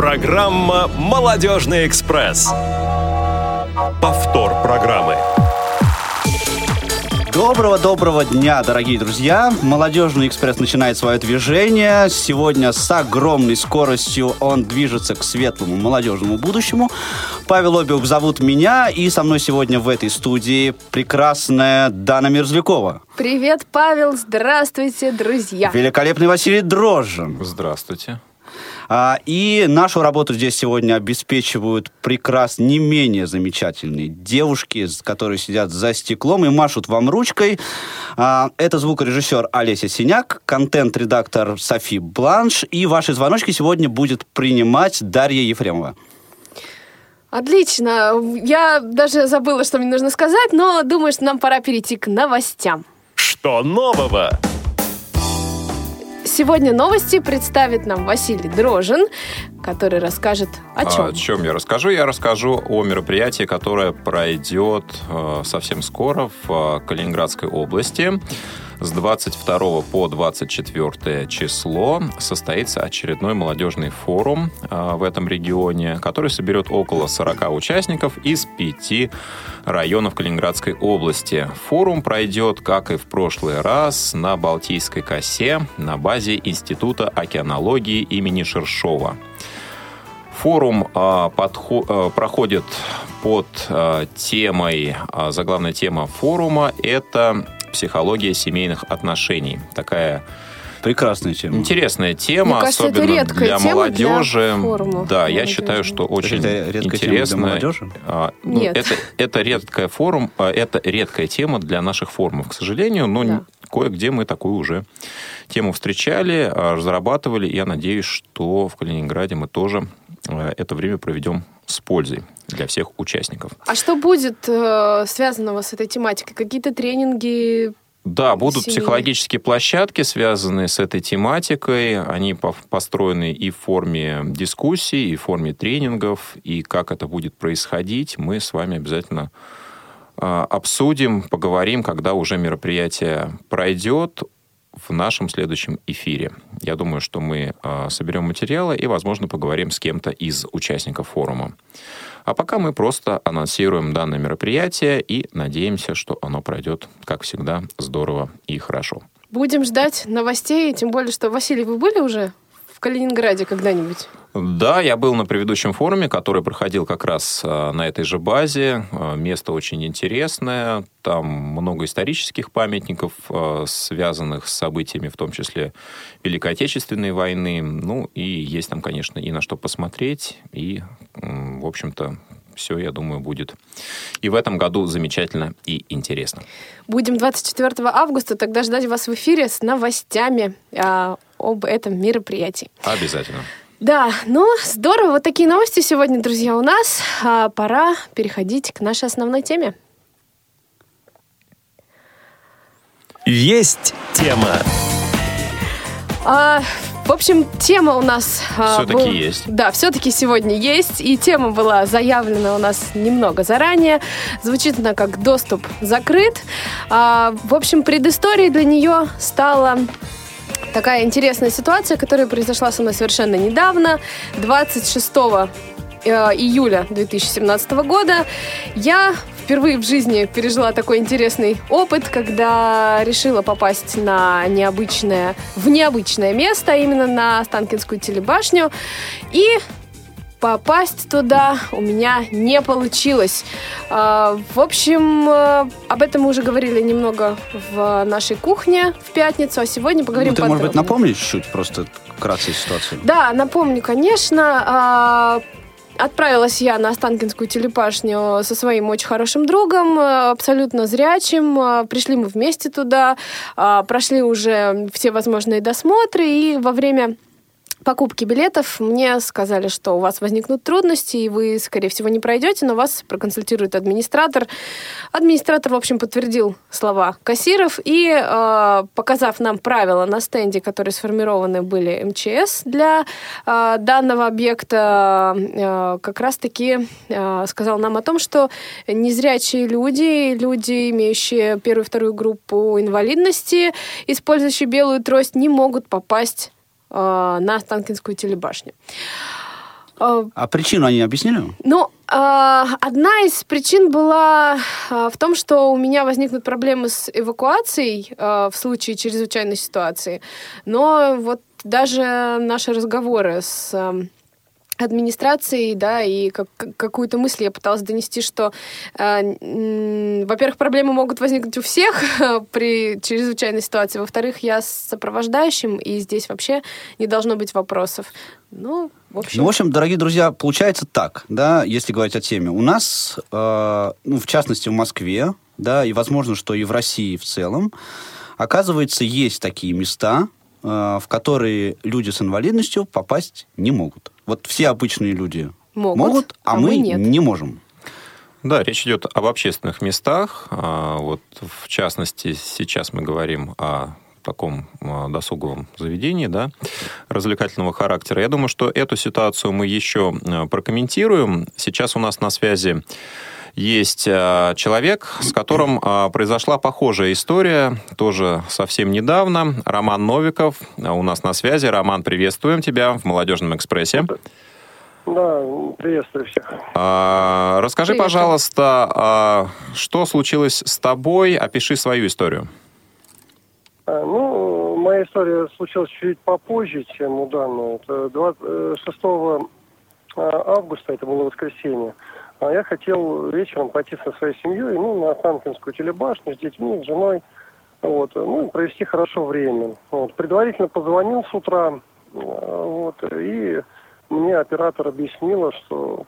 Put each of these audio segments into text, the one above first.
Программа «Молодежный экспресс». Повтор программы. Доброго-доброго дня, дорогие друзья! Молодежный экспресс начинает свое движение. Сегодня с огромной скоростью он движется к светлому молодежному будущему. Павел Обиух зовут меня, и со мной сегодня в этой студии прекрасная Дана Мерзлякова. Привет, Павел! Здравствуйте, друзья! Великолепный Василий Дрожжин. Здравствуйте. А, и нашу работу здесь сегодня обеспечивают прекрасно, не менее замечательные девушки, которые сидят за стеклом и машут вам ручкой. А, это звукорежиссер Олеся Синяк, контент-редактор Софи Бланш, и ваши звоночки сегодня будет принимать Дарья Ефремова. Отлично. Я даже забыла, что мне нужно сказать, но думаю, что нам пора перейти к новостям. Что нового? Сегодня новости представит нам Василий Дрожин, который расскажет о чем. А, о чем я расскажу? Я расскажу о мероприятии, которое пройдет э, совсем скоро в э, Калининградской области. С 22 по 24 число состоится очередной молодежный форум э, в этом регионе, который соберет около 40 участников из пяти районов Калининградской области. Форум пройдет, как и в прошлый раз, на Балтийской косе на базе Института океанологии имени Шершова. Форум а, подхо- а, проходит под а, темой, а, заглавная тема форума – это психология семейных отношений. Такая Прекрасная тема. Интересная тема, Мне кажется, это особенно редкая для тема молодежи. для форума да, я молодежи. считаю, что очень Это редкая тема для интересная. молодежи? А, ну, Нет. Это, это редкая форум, а, это редкая тема для наших форумов, к сожалению, но Да. кое-где мы такую уже тему встречали, а, разрабатывали. Я надеюсь, что в Калининграде мы тоже это время проведем с пользой для всех участников. А что будет э, связанного с этой тематикой? Какие-то тренинги? Да, будут Семейные. психологические площадки, связанные с этой тематикой. Они по- построены и в форме дискуссий, и в форме тренингов. И как это будет происходить, мы с вами обязательно а, обсудим, поговорим, когда уже мероприятие пройдет в нашем следующем эфире. Я думаю, что мы а, соберем материалы и, возможно, поговорим с кем-то из участников форума. А пока мы просто анонсируем данное мероприятие и надеемся, что оно пройдет, как всегда, здорово и хорошо. Будем ждать новостей, тем более, что, Василий, вы были уже Калининграде когда-нибудь? Да, я был на предыдущем форуме, который проходил как раз а, на этой же базе. А, Место очень интересное. Там много исторических памятников, а, связанных с событиями, в том числе Великой Отечественной войны. Ну, и есть там, конечно, и на что посмотреть. И, в общем-то, все, я думаю, будет и в этом году замечательно и интересно. Будем 24 августа тогда ждать вас в эфире с новостями а, об этом мероприятии. Обязательно. Да, ну здорово. Вот такие новости сегодня, друзья, у нас. А, пора переходить к нашей основной теме. Есть тема. А, в общем, тема у нас... а, Всё-таки был- есть. Да, все-таки сегодня есть. И тема была заявлена у нас немного заранее. Звучит она как «Доступ закрыт». А, в общем, предысторией для нее стала такая интересная ситуация, которая произошла со мной совершенно недавно. 26 э, июля 2017 года я впервые в жизни пережила такой интересный опыт, когда решила попасть на необычное, в необычное место, а именно на Останкинскую телебашню. И попасть туда у меня не получилось. А, В общем, э, об этом мы уже говорили немного в нашей кухне в пятницу, а сегодня поговорим Ну, ты, может быть, напомнишь чуть просто вкратце ситуацию? Да, напомню, конечно. Отправилась я на Останкинскую телепашню со своим очень хорошим другом, э, абсолютно зрячим. Э, Пришли мы вместе туда, а, прошли уже все возможные досмотры, и во время покупки билетов мне сказали, что у вас возникнут трудности, и вы, скорее всего, не пройдете, но вас проконсультирует администратор. Администратор, в общем, подтвердил слова кассиров и, э, показав нам правила на стенде, которые сформированы были МЧС для э, данного объекта, э, как раз-таки э, сказал нам о том, что незрячие люди, люди, имеющие первую и вторую группу инвалидности, использующие белую трость, не могут попасть на Останкинскую телебашню. А, А причину они объяснили? Ну, а, одна из причин была в том, что у меня возникнут проблемы с эвакуацией в случае чрезвычайной ситуации. Но вот даже наши разговоры с ам, администрацией, да, и как, как- какую-то мысль я пыталась донести, что, м, во-первых, проблемы могут возникнуть у всех при чрезвычайной ситуации, во-вторых, я с сопровождающим, и здесь вообще не должно быть вопросов. Ну, в общем... Ну, в общем, дорогие друзья, получается так, да, если говорить о теме. У нас, э, ну, в частности, в Москве, да, и возможно, что и в России в целом, оказывается, есть такие места, э, в которые люди с инвалидностью попасть не могут. Вот все обычные люди Могут, а, а мы мы нет. не можем. Да, речь идет об общественных местах. А, Вот, в частности, сейчас мы говорим о таком а, досуговом заведении, да, развлекательного характера. Я думаю, что эту ситуацию мы еще а, прокомментируем. Сейчас у нас на связи есть а, человек, с которым а, произошла похожая история, тоже совсем недавно. Роман Новиков а, у нас на связи. Роман, приветствуем тебя в «Молодежном экспрессе». Да, приветствую всех. А, Расскажи, Привет. пожалуйста, а, что случилось с тобой? Опиши свою историю. А, Ну, моя история случилась чуть попозже, чем у данного. Это 26 августа, это было воскресенье. А я хотел вечером пойти со своей семьей, ну, на Останкинскую телебашню с детьми, с женой, вот, ну, и провести хорошо время. Вот. Предварительно позвонил с утра, а, вот, и мне оператор объяснила, что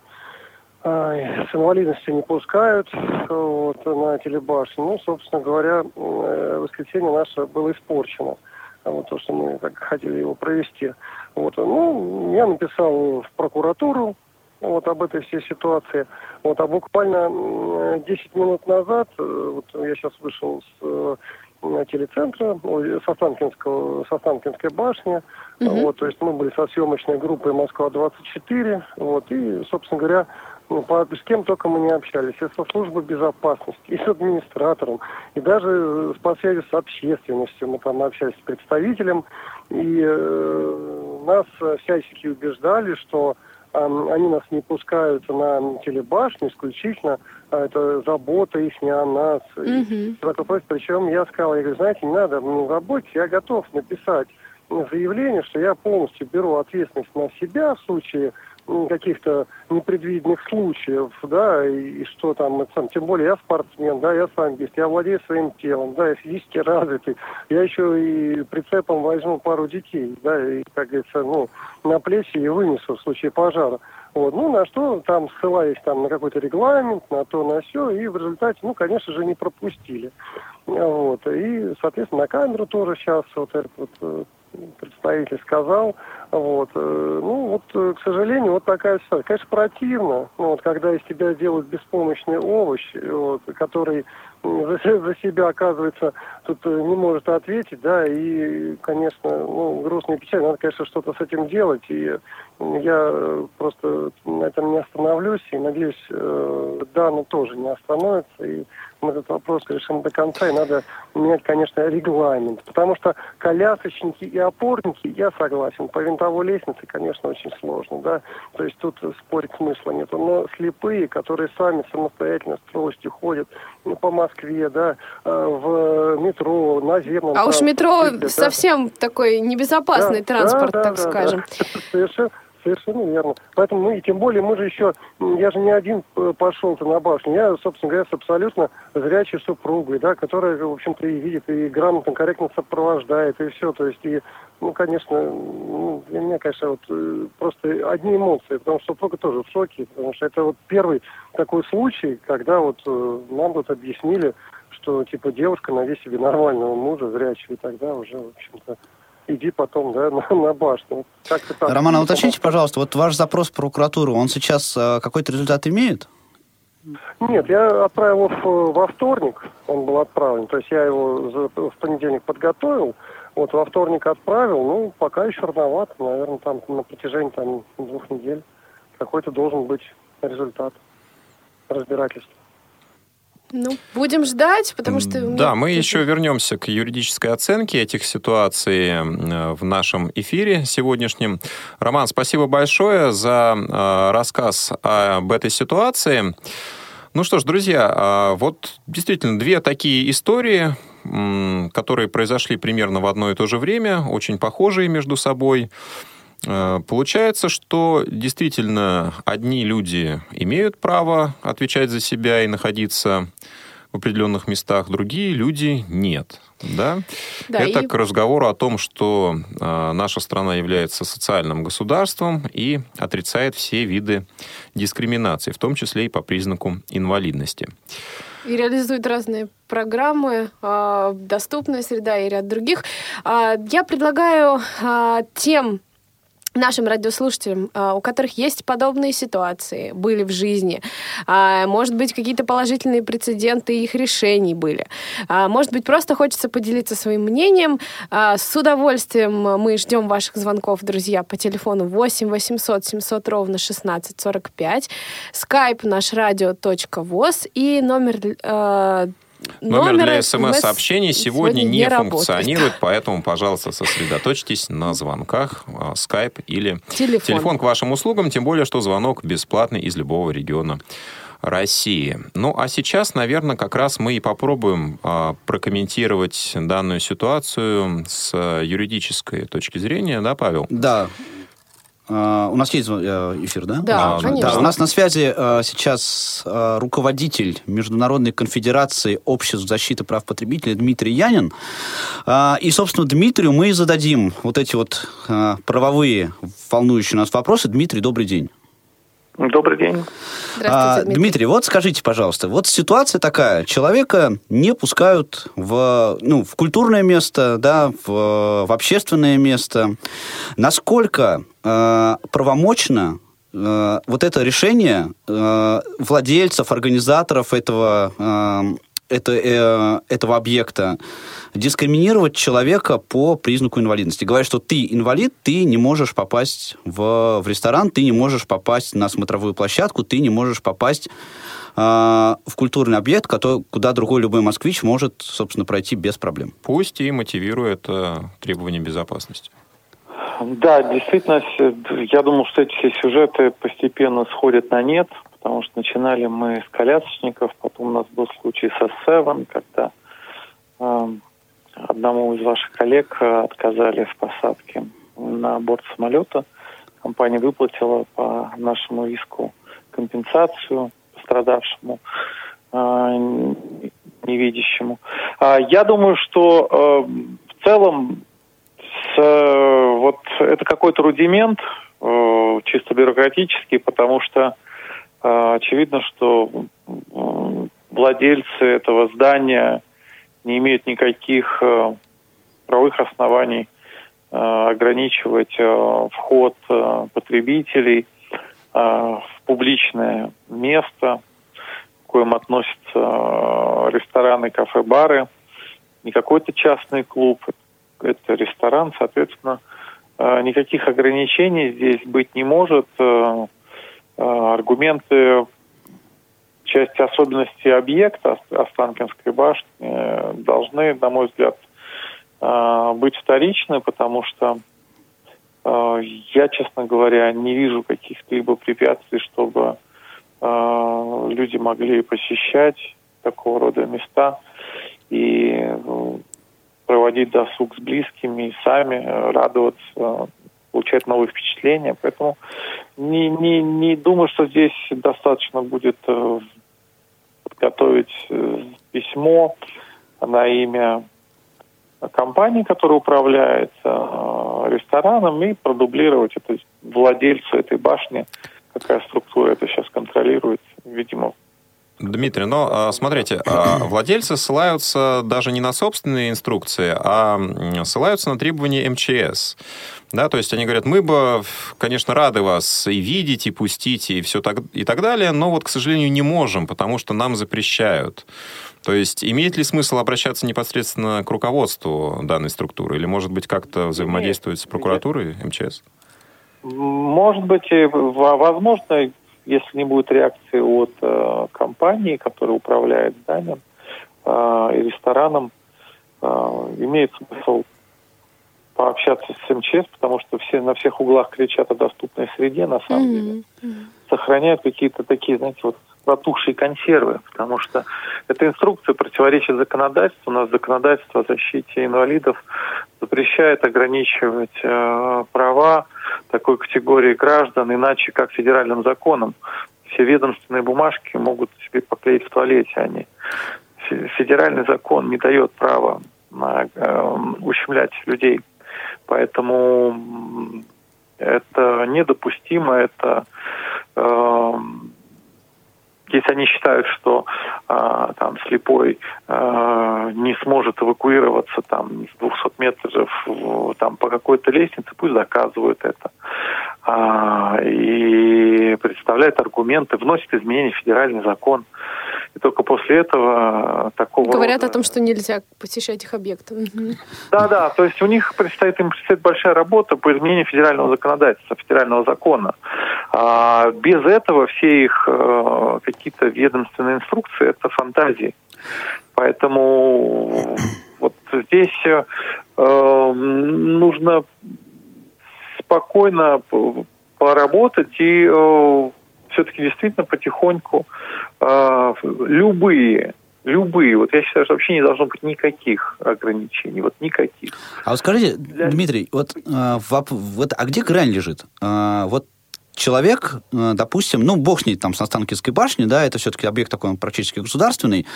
с инвалидностью не пускают вот, на телебашню. Ну, собственно говоря, э, воскресенье наше было испорчено. Вот то, что мы так хотели его провести. Вот, ну, я написал в прокуратуру вот об этой всей ситуации. Вот, а буквально м, 10 минут назад, э, вот я сейчас вышел с э, телецентра, со Останкинского, со Останкинской башни. Вот, то есть мы были со съемочной группой Москва-24. Вот, и, собственно говоря, ну, по- с кем только мы не общались. И со службой безопасности, и с администратором, и даже э, по связи с общественностью. Мы там общались с представителем. И э, нас всячески убеждали, что они нас не пускают на телебашню исключительно, а это забота их о нас. Просьб. Причем я сказал, я говорю, знаете, не надо мне заботиться, я готов написать заявление, что я полностью беру ответственность на себя в случае каких-то непредвиденных случаев, да, и, и что там, сам, тем более я спортсмен, да, я самбист, я владею своим телом, да, я физически развитый, я еще и прицепом возьму пару детей, да, и, как говорится, ну, на плечи и вынесу в случае пожара. Вот, ну, на что там ссылаясь там на какой-то регламент, на то, на все, и в результате, ну, конечно же, не пропустили. Вот, и, соответственно, на камеру тоже сейчас вот этот вот э, представитель сказал, вот, э, ну, вот, э, к сожалению, вот такая ситуация. Конечно, противно, ну, вот, когда из тебя делают беспомощный овощ, вот, который за, за себя, оказывается, тут э, не может ответить, да, и, конечно, ну, грустно и печально, надо, конечно, что-то с этим делать, и я просто на этом не остановлюсь, и, надеюсь, Дана тоже не остановится, и мы этот вопрос решим до конца, и надо менять, конечно, регламент, потому что колясочники и опорники, я согласен, по винтовой лестнице, конечно, очень сложно, да, то есть тут спорить смысла нет, но слепые, которые сами самостоятельно с тростью ходят ну, по Москве, да, э, в метро, наземном А уж метро да. совсем такой небезопасный Да, транспорт, да, так да, да, скажем. да. Совершенно, совершенно верно. Поэтому мы, и тем более, мы же еще, я же не один э, пошел-то на башню. Я, собственно говоря, с абсолютно зрячей супругой, да, которая, в общем-то, и видит, и грамотно, корректно сопровождает, и все. То есть, и, ну, конечно, ну, для меня, конечно, вот э, просто одни эмоции, потому что супруга тоже в шоке, потому что это вот первый такой случай, когда вот э, нам вот объяснили, что, типа, девушка найди себе нормального мужа, зрячего, и тогда уже, в общем-то, иди потом, да, на, на башню. Так. Роман, а уточните, пожалуйста, вот ваш запрос в прокуратуру, он сейчас э, какой-то результат имеет? Нет, я отправил его в- во вторник, он был отправлен. То есть я его в понедельник подготовил, вот во вторник отправил, ну, пока еще рановато, наверное, там на протяжении там, двух недель какой-то должен быть результат разбирательства. Ну, будем ждать, потому что... Да, мы еще вернемся к юридической оценке этих ситуаций э, в нашем эфире сегодняшнем. Роман, спасибо большое за э, рассказ об этой ситуации. Ну что ж, друзья, а, вот действительно две такие истории, которые произошли примерно в одно и то же время, очень похожие между собой. Э, Получается, что действительно одни люди имеют право отвечать за себя и находиться в определенных местах, другие люди нет. Да? Да, Это и- к разговору о том, что э, наша страна является социальным государством и отрицает все виды дискриминации, в том числе и по признаку инвалидности. И реализует разные программы, а, доступная среда и ряд других. А, Я предлагаю а, тем нашим радиослушателям, а, у которых есть подобные ситуации, были в жизни, а, может быть, какие-то положительные прецеденты их решений были, а, может быть, просто хочется поделиться своим мнением, с удовольствием мы ждем ваших звонков, друзья, по телефону 8 800 700 ровно 16 45, skype наш радио.воз и номер э, Номер для смс-сообщений сегодня не работает. функционирует, поэтому, пожалуйста, сосредоточьтесь на звонках, а, скайп или Телефон. телефон к вашим услугам, тем более, что звонок бесплатный из любого региона России. Ну, а сейчас, наверное, как раз мы и попробуем а, прокомментировать данную ситуацию с юридической точки зрения, да, Павел? Да. А, У нас есть э, эфир, да? Да, А, конечно. Да, у нас на связи э, сейчас э, руководитель Международной конфедерации обществ защиты прав потребителей Дмитрий Янин. А, И, собственно, Дмитрию мы и зададим вот эти вот правовые волнующие нас вопросы. Дмитрий, добрый день. Добрый день. Здравствуйте, А, Дмитрий. вот скажите, пожалуйста, вот ситуация такая, человека не пускают в, ну, в культурное место, да, в, в общественное место. Насколько э, правомочно э, вот это решение э, владельцев, организаторов этого, э, это, э, этого объекта дискриминировать человека по признаку инвалидности. Говорят, что ты инвалид, ты не можешь попасть в, в ресторан, ты не можешь попасть на смотровую площадку, ты не можешь попасть э, в культурный объект, который, куда другой любой москвич может, собственно, пройти без проблем. Пусть и мотивирует э, требования безопасности. Да, действительно, я думал, что эти все сюжеты постепенно сходят на нет, потому что начинали мы с колясочников, потом у нас был случай со Севен, когда эм, одному из ваших коллег э, отказали в посадке на борт самолета. Компания выплатила по нашему иску компенсацию пострадавшему э, невидящему. А, Я думаю, что э, в целом с, э, вот это какой-то рудимент, э, чисто бюрократический, потому что э, очевидно, что м, владельцы этого здания не имеют никаких э, правовых оснований э, ограничивать э, вход э, потребителей э, в публичное место, к коим относятся э, рестораны, кафе, бары, не какой-то частный клуб, это ресторан, соответственно, э, никаких ограничений здесь быть не может. Э, Аргументы части особенностей объекта Ост- Останкинской башни э, должны, на мой взгляд, э, быть вторичны, потому что я, честно говоря, не вижу каких-либо препятствий, чтобы люди могли посещать такого рода места и проводить досуг с близкими и сами радоваться, получать новые впечатления. Поэтому не, не, не думаю, что здесь достаточно будет э, подготовить э, письмо на имя компании, которая управляет э, рестораном, и продублировать это владельцу этой башни, какая структура это сейчас контролирует, видимо, Дмитрий, но а, смотрите, а, владельцы ссылаются даже не на собственные инструкции, а ссылаются на требования МЧС. Да, то есть они говорят, мы бы, конечно, рады вас и видеть, и пустить, и все так, и так далее, но вот, к сожалению, не можем, потому что нам запрещают. То есть имеет ли смысл обращаться непосредственно к руководству данной структуры? Или, может быть, как-то взаимодействовать с прокуратурой МЧС? Может быть, возможно, если не будет реакции от э, компании, которая управляет зданием э, и рестораном, э, имеет смысл пообщаться с МЧС, потому что все на всех углах кричат о доступной среде, на самом mm-hmm. деле. Сохраняют какие-то такие, знаете, вот протухшие консервы, потому что эта инструкция противоречит законодательству. У нас законодательство о защите инвалидов запрещает ограничивать э, права такой категории граждан, иначе как федеральным законом. Все ведомственные бумажки могут себе поклеить в туалете, они. Федеральный закон не дает права на, э, ущемлять людей. Поэтому это недопустимо, это э, если они считают, что э, там слепой э, не сможет эвакуироваться там с 200 метров там по какой-то лестнице, пусть заказывают это а, и представляют аргументы, вносят изменения в федеральный закон. И только после этого такого... Говорят рода... о том, что нельзя посещать их объекты. Да, да, то есть у них предстоит, им предстоит большая работа по изменению федерального законодательства, федерального закона. А без этого все их э, какие-то ведомственные инструкции – это фантазии. Поэтому вот здесь э, нужно спокойно поработать и э, все-таки действительно потихоньку э, любые любые. Вот я считаю, что вообще не должно быть никаких ограничений, вот никаких. А вот скажите, Для... Дмитрий, вот, э, вот, а где грань лежит? Э, вот человек, э, допустим, ну, бог с ней там с Останкинской башни, да, это все-таки объект такой он практически государственный.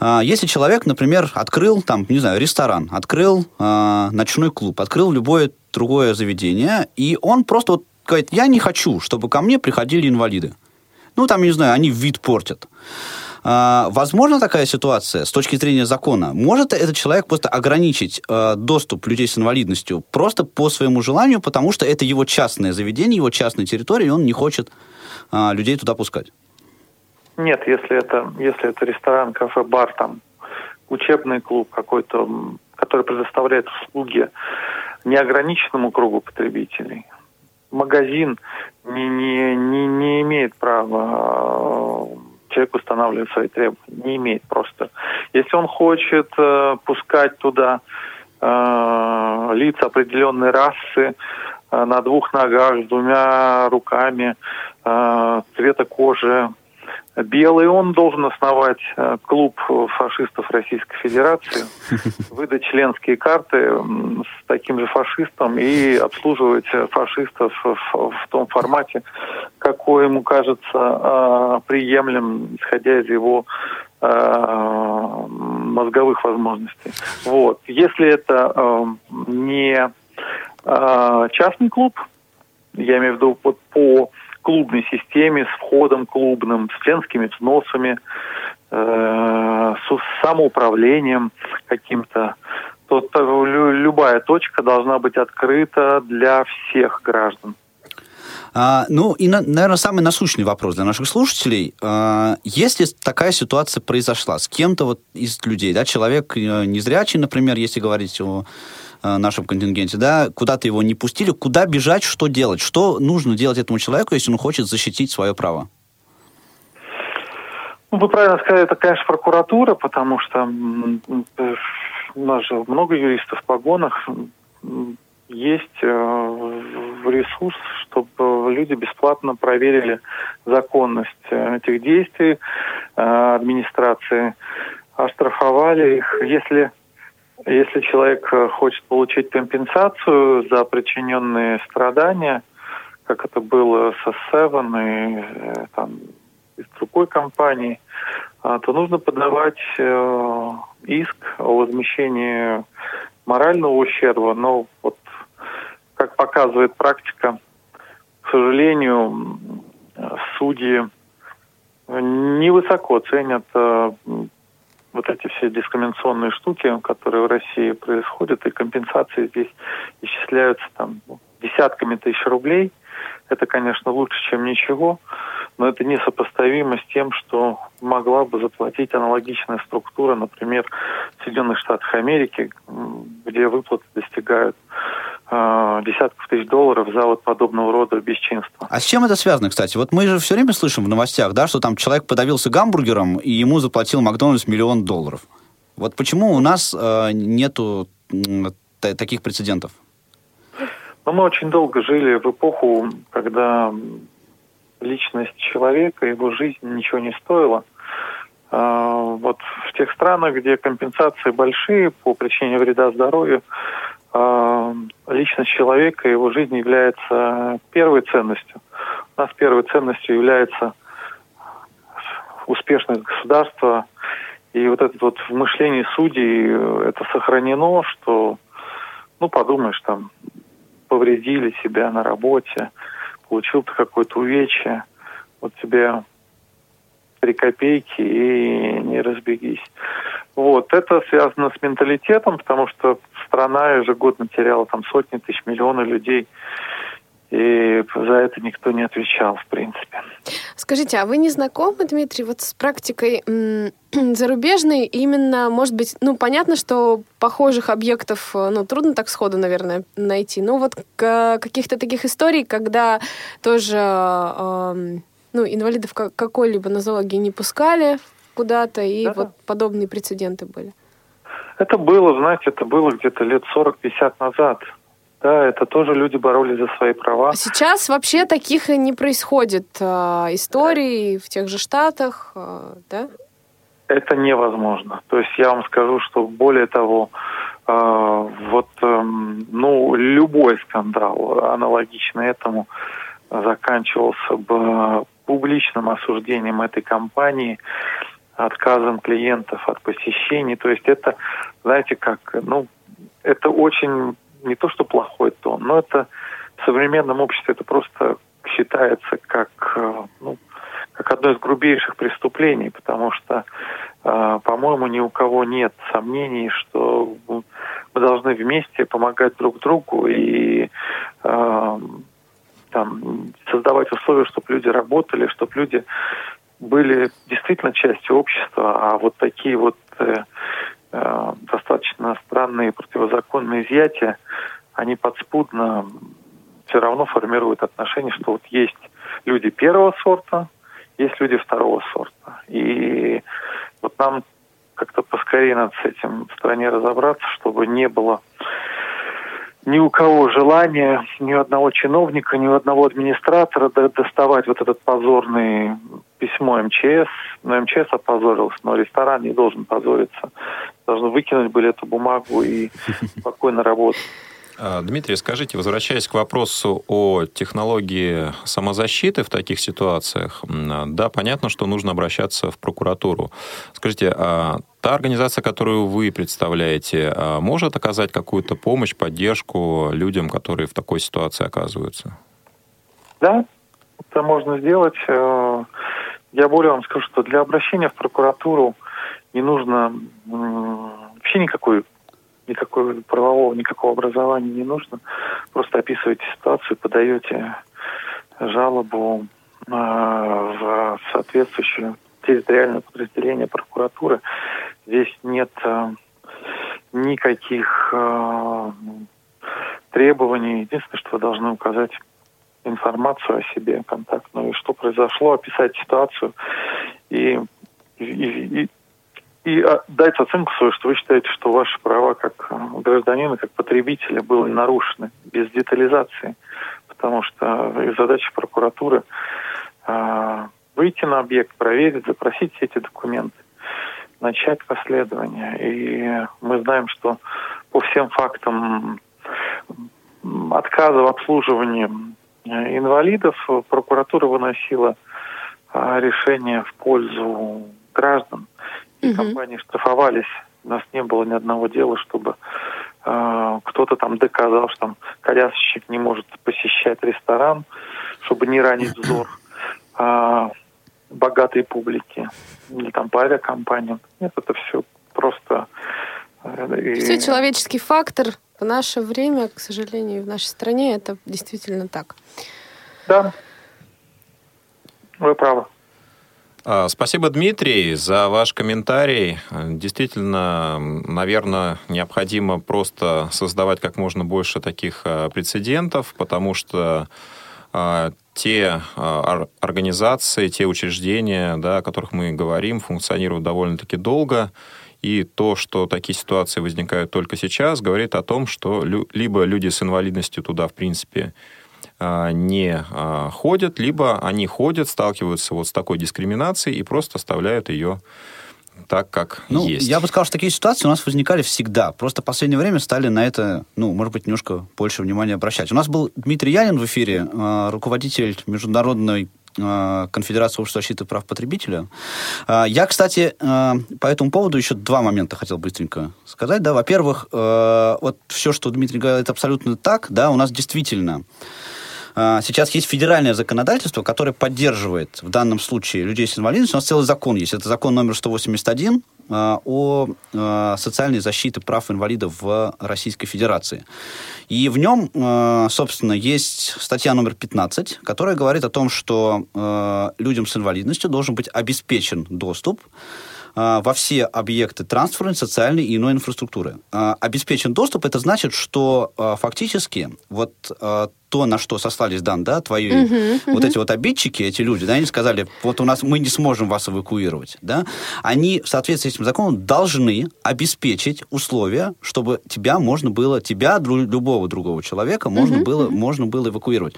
Э, если человек, например, открыл там, не знаю, ресторан, открыл э, ночной клуб, открыл любое другое заведение, и он просто вот говорит, я не хочу, чтобы ко мне приходили инвалиды. Ну, там, не знаю, они вид портят. А, возможно такая ситуация с точки зрения закона? Может этот человек просто ограничить э, доступ людей с инвалидностью просто по своему желанию, потому что это его частное заведение, его частная территория, и он не хочет э, людей туда пускать? Нет, если это, если это ресторан, кафе, бар, там, учебный клуб какой-то, который предоставляет услуги неограниченному кругу потребителей, магазин не, не, не, не имеет права человек устанавливать свои требования. Не имеет просто. Если он хочет э, пускать туда э, лица определенной расы э, на двух ногах, с двумя руками, э, цвета кожи белый, он должен основать э, клуб фашистов Российской Федерации, выдать членские карты с таким же фашистом и обслуживать фашистов в том формате, какой ему кажется э, приемлем, исходя из его э, мозговых возможностей. Вот. Если это не частный клуб, я имею в виду вот по клубной системе, с входом клубным, с членскими взносами, э, с самоуправлением каким-то, то, то любая точка должна быть открыта для всех граждан. А, ну и, на, наверное, самый насущный вопрос для наших слушателей. А, если такая ситуация произошла с кем-то вот из людей, да, человек э, незрячий, например, если говорить о нашем контингенте, да, куда-то его не пустили, куда бежать, что делать, что нужно делать этому человеку, если он хочет защитить свое право? Ну, вы правильно сказали, это, конечно, прокуратура, потому что у нас же много юристов в погонах, есть э, ресурс, чтобы люди бесплатно проверили законность э, этих действий администрации, оштрафовали их. Если если человек э, хочет получить компенсацию за причиненные страдания, как это было со Seven и э, там, из другой компании, а, то нужно подавать э, иск о возмещении морального ущерба. Но вот, как показывает практика, к сожалению, судьи невысоко ценят вот эти все дискриминационные штуки, которые в России происходят, и компенсации здесь исчисляются там десятками тысяч рублей. Это, конечно, лучше, чем ничего, но это несопоставимо с тем, что могла бы заплатить аналогичная структура, например, в Соединенных Штатах Америки, где выплаты достигают э, десятков тысяч долларов за вот подобного рода бесчинство. А с чем это связано, кстати? Вот мы же все время слышим в новостях, да, что там человек подавился гамбургером, и ему заплатил Макдональдс миллион долларов. Вот почему у нас э, нету т- таких прецедентов? Но мы очень долго жили в эпоху, когда личность человека, его жизнь ничего не стоила. А, Вот в тех странах, где компенсации большие по причине вреда здоровью, а, личность человека, его жизнь является первой ценностью. У нас первой ценностью является успешность государства. И вот это вот в мышлении судей э, это сохранено, что, ну, подумаешь, там, повредили себя на работе, получил ты какое-то увечье, вот тебе три копейки и не разбегись. Вот, это связано с менталитетом, потому что страна ежегодно теряла там сотни тысяч, миллионы людей, и за это никто не отвечал, в принципе. Скажите, а вы не знакомы, Дмитрий, вот с практикой зарубежной? Именно, может быть, ну, понятно, что похожих объектов, э, ну, трудно так сходу, наверное, найти. Но вот к- каких-то таких историй, когда тоже, эм, ну, инвалидов ка- какой-либо нозологии не пускали куда-то, и Да. вот подобные прецеденты были. Это было, знаете, это было где-то лет 40-50 назад. Да, это тоже люди боролись за свои права. Сейчас вообще таких и не происходит э, историй в тех же Штатах, э, да? Это невозможно. То есть я вам скажу, что более того, э, вот эм, ну любой скандал аналогичный этому заканчивался бы публичным осуждением этой компании, отказом клиентов от посещений. То есть это, знаете, как, ну, это очень не то, что плохой тон, но это в современном обществе это просто считается как, э, ну, как одно из грубейших преступлений, потому что, э, по-моему, ни у кого нет сомнений, что мы должны вместе помогать друг другу и э, там, создавать условия, чтобы люди работали, чтобы люди были действительно частью общества, а вот такие вот достаточно странные противозаконные изъятия, они подспудно все равно формируют отношение, что вот есть люди первого сорта, есть люди второго сорта. И вот нам как-то поскорее надо с этим в стране разобраться, чтобы не было ни у кого желания, ни у одного чиновника, ни у одного администратора до- доставать вот этот позорный письмо МЧС. Но МЧС опозорился, но ресторан не должен позориться. Должны выкинуть были эту бумагу и спокойно работать. А, Дмитрий, скажите, возвращаясь к вопросу о технологии самозащиты в таких ситуациях, да, понятно, что нужно обращаться в прокуратуру. Скажите, а та организация, которую вы представляете, а, может оказать какую-то помощь, поддержку людям, которые в такой ситуации оказываются? Да, это можно сделать. Э, Я более вам скажу, что для обращения в прокуратуру не нужно вообще никакой никакого правового, никакого образования не нужно. Просто описываете ситуацию, подаете жалобу э, в соответствующее территориальное подразделение прокуратуры. Здесь нет э, никаких э, требований. Единственное, что вы должны указать информацию о себе контактную, что произошло, описать ситуацию и, и, и, и а, дать оценку свою, что вы считаете, что ваши права как э, гражданина, как потребителя были нарушены без детализации, потому что и задача прокуратуры э, выйти на объект, проверить, запросить все эти документы, начать расследование. И мы знаем, что по всем фактам отказа в обслуживании э, инвалидов э, прокуратура выносила э, решение в пользу граждан. Мгм. компании штрафовались. У нас не было ни одного дела, чтобы э, кто-то там доказал, что там колясочник не может посещать ресторан, чтобы не ранить взор э, богатой публики или там по авиакомпаниям. Нет, это все просто... э, и- Все человеческий фактор в наше время, к сожалению, в нашей стране это действительно так. Да, вы правы. А, Спасибо, Дмитрий, за ваш комментарий. Действительно, наверное, необходимо просто создавать как можно больше таких а, прецедентов, потому что а, те ор- организации, те учреждения, да, о которых мы говорим, функционируют довольно-таки долго. И то, что такие ситуации возникают только сейчас, говорит о том, что либо люди с инвалидностью туда, в принципе, не а, ходят, либо они ходят, сталкиваются вот с такой дискриминацией и просто оставляют ее так, как Ну, есть. я бы сказал, что такие ситуации у нас возникали всегда. Просто в последнее время стали на это, ну, может быть, немножко больше внимания обращать. У нас был Дмитрий Янин в эфире, э, руководитель международной Конфедерации общества защиты прав потребителя. Я, кстати, по этому поводу еще два момента хотел быстренько сказать. Да, во-первых, вот все, что Дмитрий говорит, это абсолютно так. Да, у нас действительно а, Сейчас есть федеральное законодательство, которое поддерживает в данном случае людей с инвалидностью. У нас целый закон есть. Это закон номер 181 а, о а, социальной защите прав инвалидов в Российской Федерации. И в нем, а, собственно, есть статья номер 15, которая говорит о том, что а, людям с инвалидностью должен быть обеспечен доступ а, во все объекты транспортной, социальной и иной инфраструктуры. А, Обеспечен доступ, это значит, что а, фактически вот а, то, на что сослались, Дан, да, твои вот эти вот обидчики, эти люди, да, они сказали, вот у нас мы не сможем вас эвакуировать, да, они в соответствии с этим законом должны обеспечить условия, чтобы тебя можно было, тебя, любого другого человека можно было, можно было эвакуировать.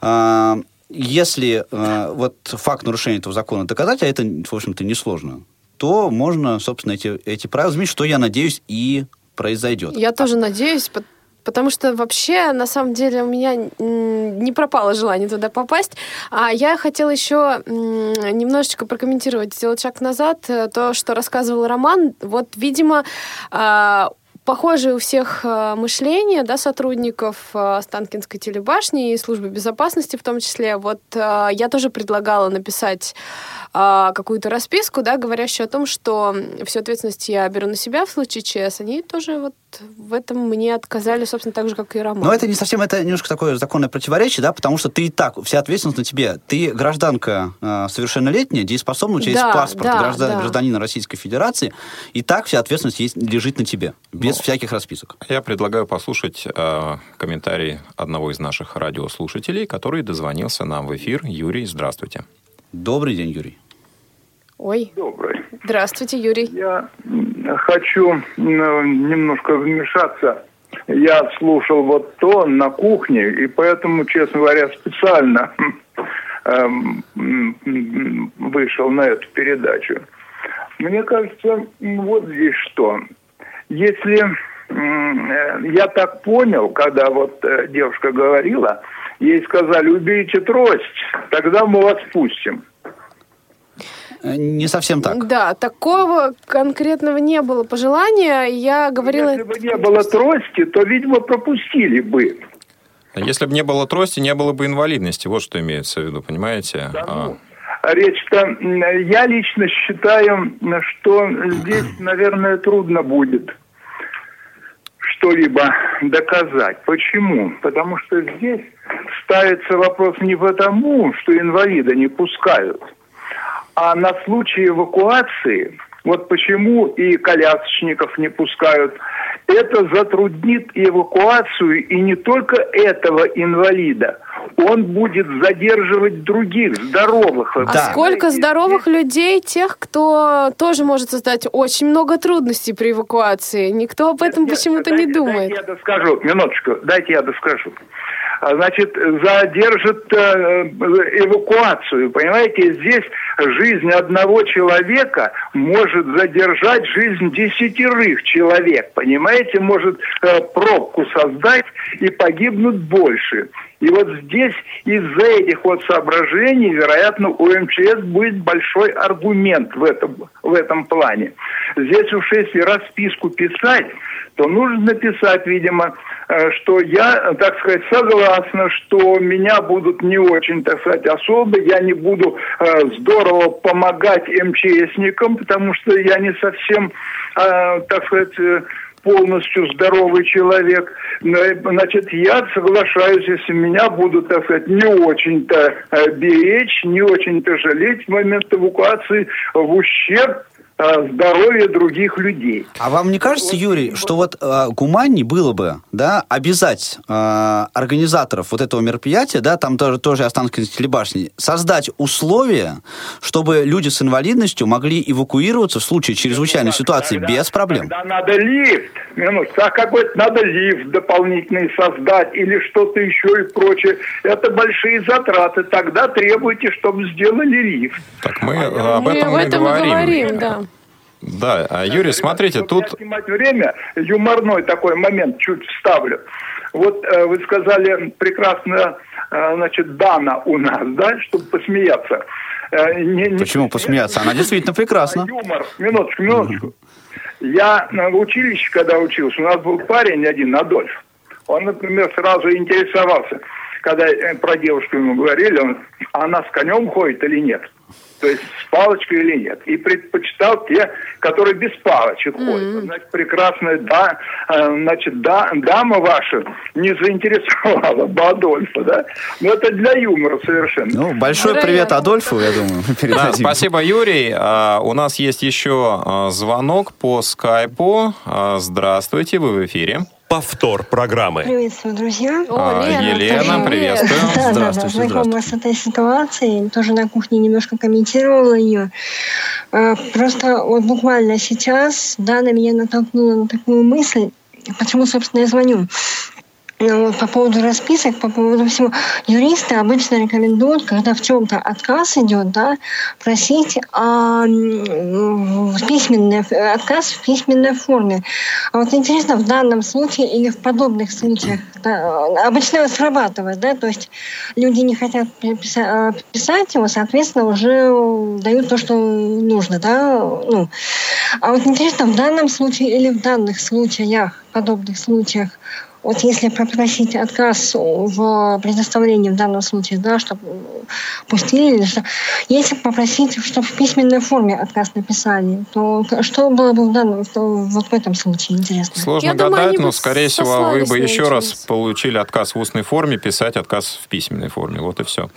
А, если э, вот факт нарушения этого закона доказать, а это, в общем-то, несложно, то можно, собственно, эти, эти правила изменить, что, я надеюсь, и произойдет. Я тоже надеюсь, потому что вообще, на самом деле, у меня не пропало желание туда попасть. А я хотела еще немножечко прокомментировать, сделать шаг назад, э, то, что рассказывал Роман. Вот, видимо, а, похожее у всех э, мышление да, сотрудников э, Останкинской телебашни и службы безопасности в том числе. Вот я тоже предлагала написать а, какую-то расписку, да, говорящую о том, что всю ответственность я беру на себя в случае ЧС. Они тоже вот в этом мне отказали, собственно, так же, как и Роман. Но это не совсем, это немножко такое законное противоречие, да, потому что ты и так, вся ответственность на тебе. Ты гражданка э, совершеннолетняя, дееспособная, у тебя Да, есть паспорт да, граждан- да. гражданина Российской Федерации, и так вся ответственность есть, лежит на тебе, без Ну, всяких расписок. Я предлагаю послушать э, комментарий одного из наших радиослушателей, который дозвонился нам в эфир. Юрий, здравствуйте. Добрый день, Юрий. Ой, Добрый. здравствуйте, Юрий. Я хочу ну, немножко вмешаться. Я слушал вот то на кухне, и поэтому, честно говоря, специально эм, вышел на эту передачу. Мне кажется, вот здесь что. Если э, я так понял, когда вот э, девушка говорила, ей сказали, уберите трость, тогда мы вас пустим. Э, Не совсем так. Да, такого конкретного не было пожелания. Я говорила... Если бы не было трости, то, видимо, пропустили бы. Если бы не было трости, не было бы инвалидности. Вот что имеется в виду, понимаете? А, Речь-то, м, я лично считаю, что здесь, наверное, трудно будет что-либо доказать. Почему? Потому что здесь ставится вопрос не потому, что инвалида не пускают, а на случай эвакуации, вот почему и колясочников не пускают, это затруднит эвакуацию, и не только этого инвалида. Он будет задерживать других, здоровых. Вы А Да. сколько здоровых людей, тех, кто тоже может создать очень много трудностей при эвакуации. Никто об этом Нет, почему-то не думает. Дайте я доскажу, минуточку, дайте я доскажу. А, Значит, задержит э, эвакуацию. Понимаете, здесь жизнь одного человека может задержать жизнь десятерых человек. Понимаете, может э, пробку создать и погибнут больше. И вот здесь из-за этих вот соображений, вероятно, у МЧС будет большой аргумент в этом, в этом плане. Здесь уж если расписку писать, то нужно написать, видимо, э, что я, так сказать, согласна, что меня будут не очень, так сказать, особо, я не буду э, здорово помогать МЧСникам, потому что я не совсем, э, так сказать, полностью здоровый человек. Значит, я соглашаюсь, если меня будут, так сказать, не очень-то беречь, не очень-то жалеть в момент эвакуации в ущерб здоровье других людей. А вам не кажется, Юрий, что вот э, гуманней было бы, да, обязать э, организаторов вот этого мероприятия, да, там тоже, тоже Останкинской телебашни, создать условия, чтобы люди с инвалидностью могли эвакуироваться в случае чрезвычайной ну, ситуации тогда, без проблем? Тогда надо лифт, минут, а какой-то надо лифт дополнительный создать или что-то еще и прочее. Это большие затраты. Тогда требуйте, чтобы сделали лифт. Так мы а об этом, мы об этом и говорим. говорим да. Да, а Юрий, смотрите, тут... снимать время, юморной такой момент чуть вставлю. Вот э, вы сказали прекрасно, э, значит, Дана у нас, да, чтобы посмеяться. Э, не, не Почему посмеяться? Она действительно прекрасна. Юмор, минуточку, минуточку. Я в училище, когда учился, у нас был парень один, Адольф. Он, например, сразу интересовался, когда э, про девушку ему говорили, он, она с конем ходит или нет то есть с палочкой или нет. И предпочитал те, которые без палочек mm-hmm. ходят. Значит, прекрасная да, э, значит, да, дама ваша не заинтересовала бы Адольфа, да? Но это для юмора совершенно. Ну, большой привет Адольфу, я думаю. Да, спасибо, Юрий. А, у нас есть еще а, звонок по скайпу. А, здравствуйте, вы в эфире повтор программы. Приветствую, друзья. О, Лена, Елена, приветствую. Да, да, да, знакома с этой ситуацией. Тоже на кухне немножко комментировала ее. А, просто вот буквально сейчас, да, на меня натолкнула на такую мысль, почему, собственно, я звоню. Вот по поводу расписок, по поводу всего. Юристы обычно рекомендуют, когда в чем-то отказ идет, да, просить а, в письменной, отказ в письменной форме. А вот интересно, в данном случае или в подобных случаях да, обычно срабатывает, да, то есть люди не хотят писать, писать его, соответственно, уже дают то, что нужно, да, ну. А вот интересно, в данном случае или в данных случаях, подобных случаях, вот если попросить отказ в предоставлении в данном случае, да, чтобы пустили, что, если попросить, чтобы в письменной форме отказ написали, то что было бы в данном, то вот в этом случае интересно? Сложно Я гадать, думаю, но, скорее всего, вы бы еще раз получили отказ в устной форме, писать отказ в письменной форме. Вот и все.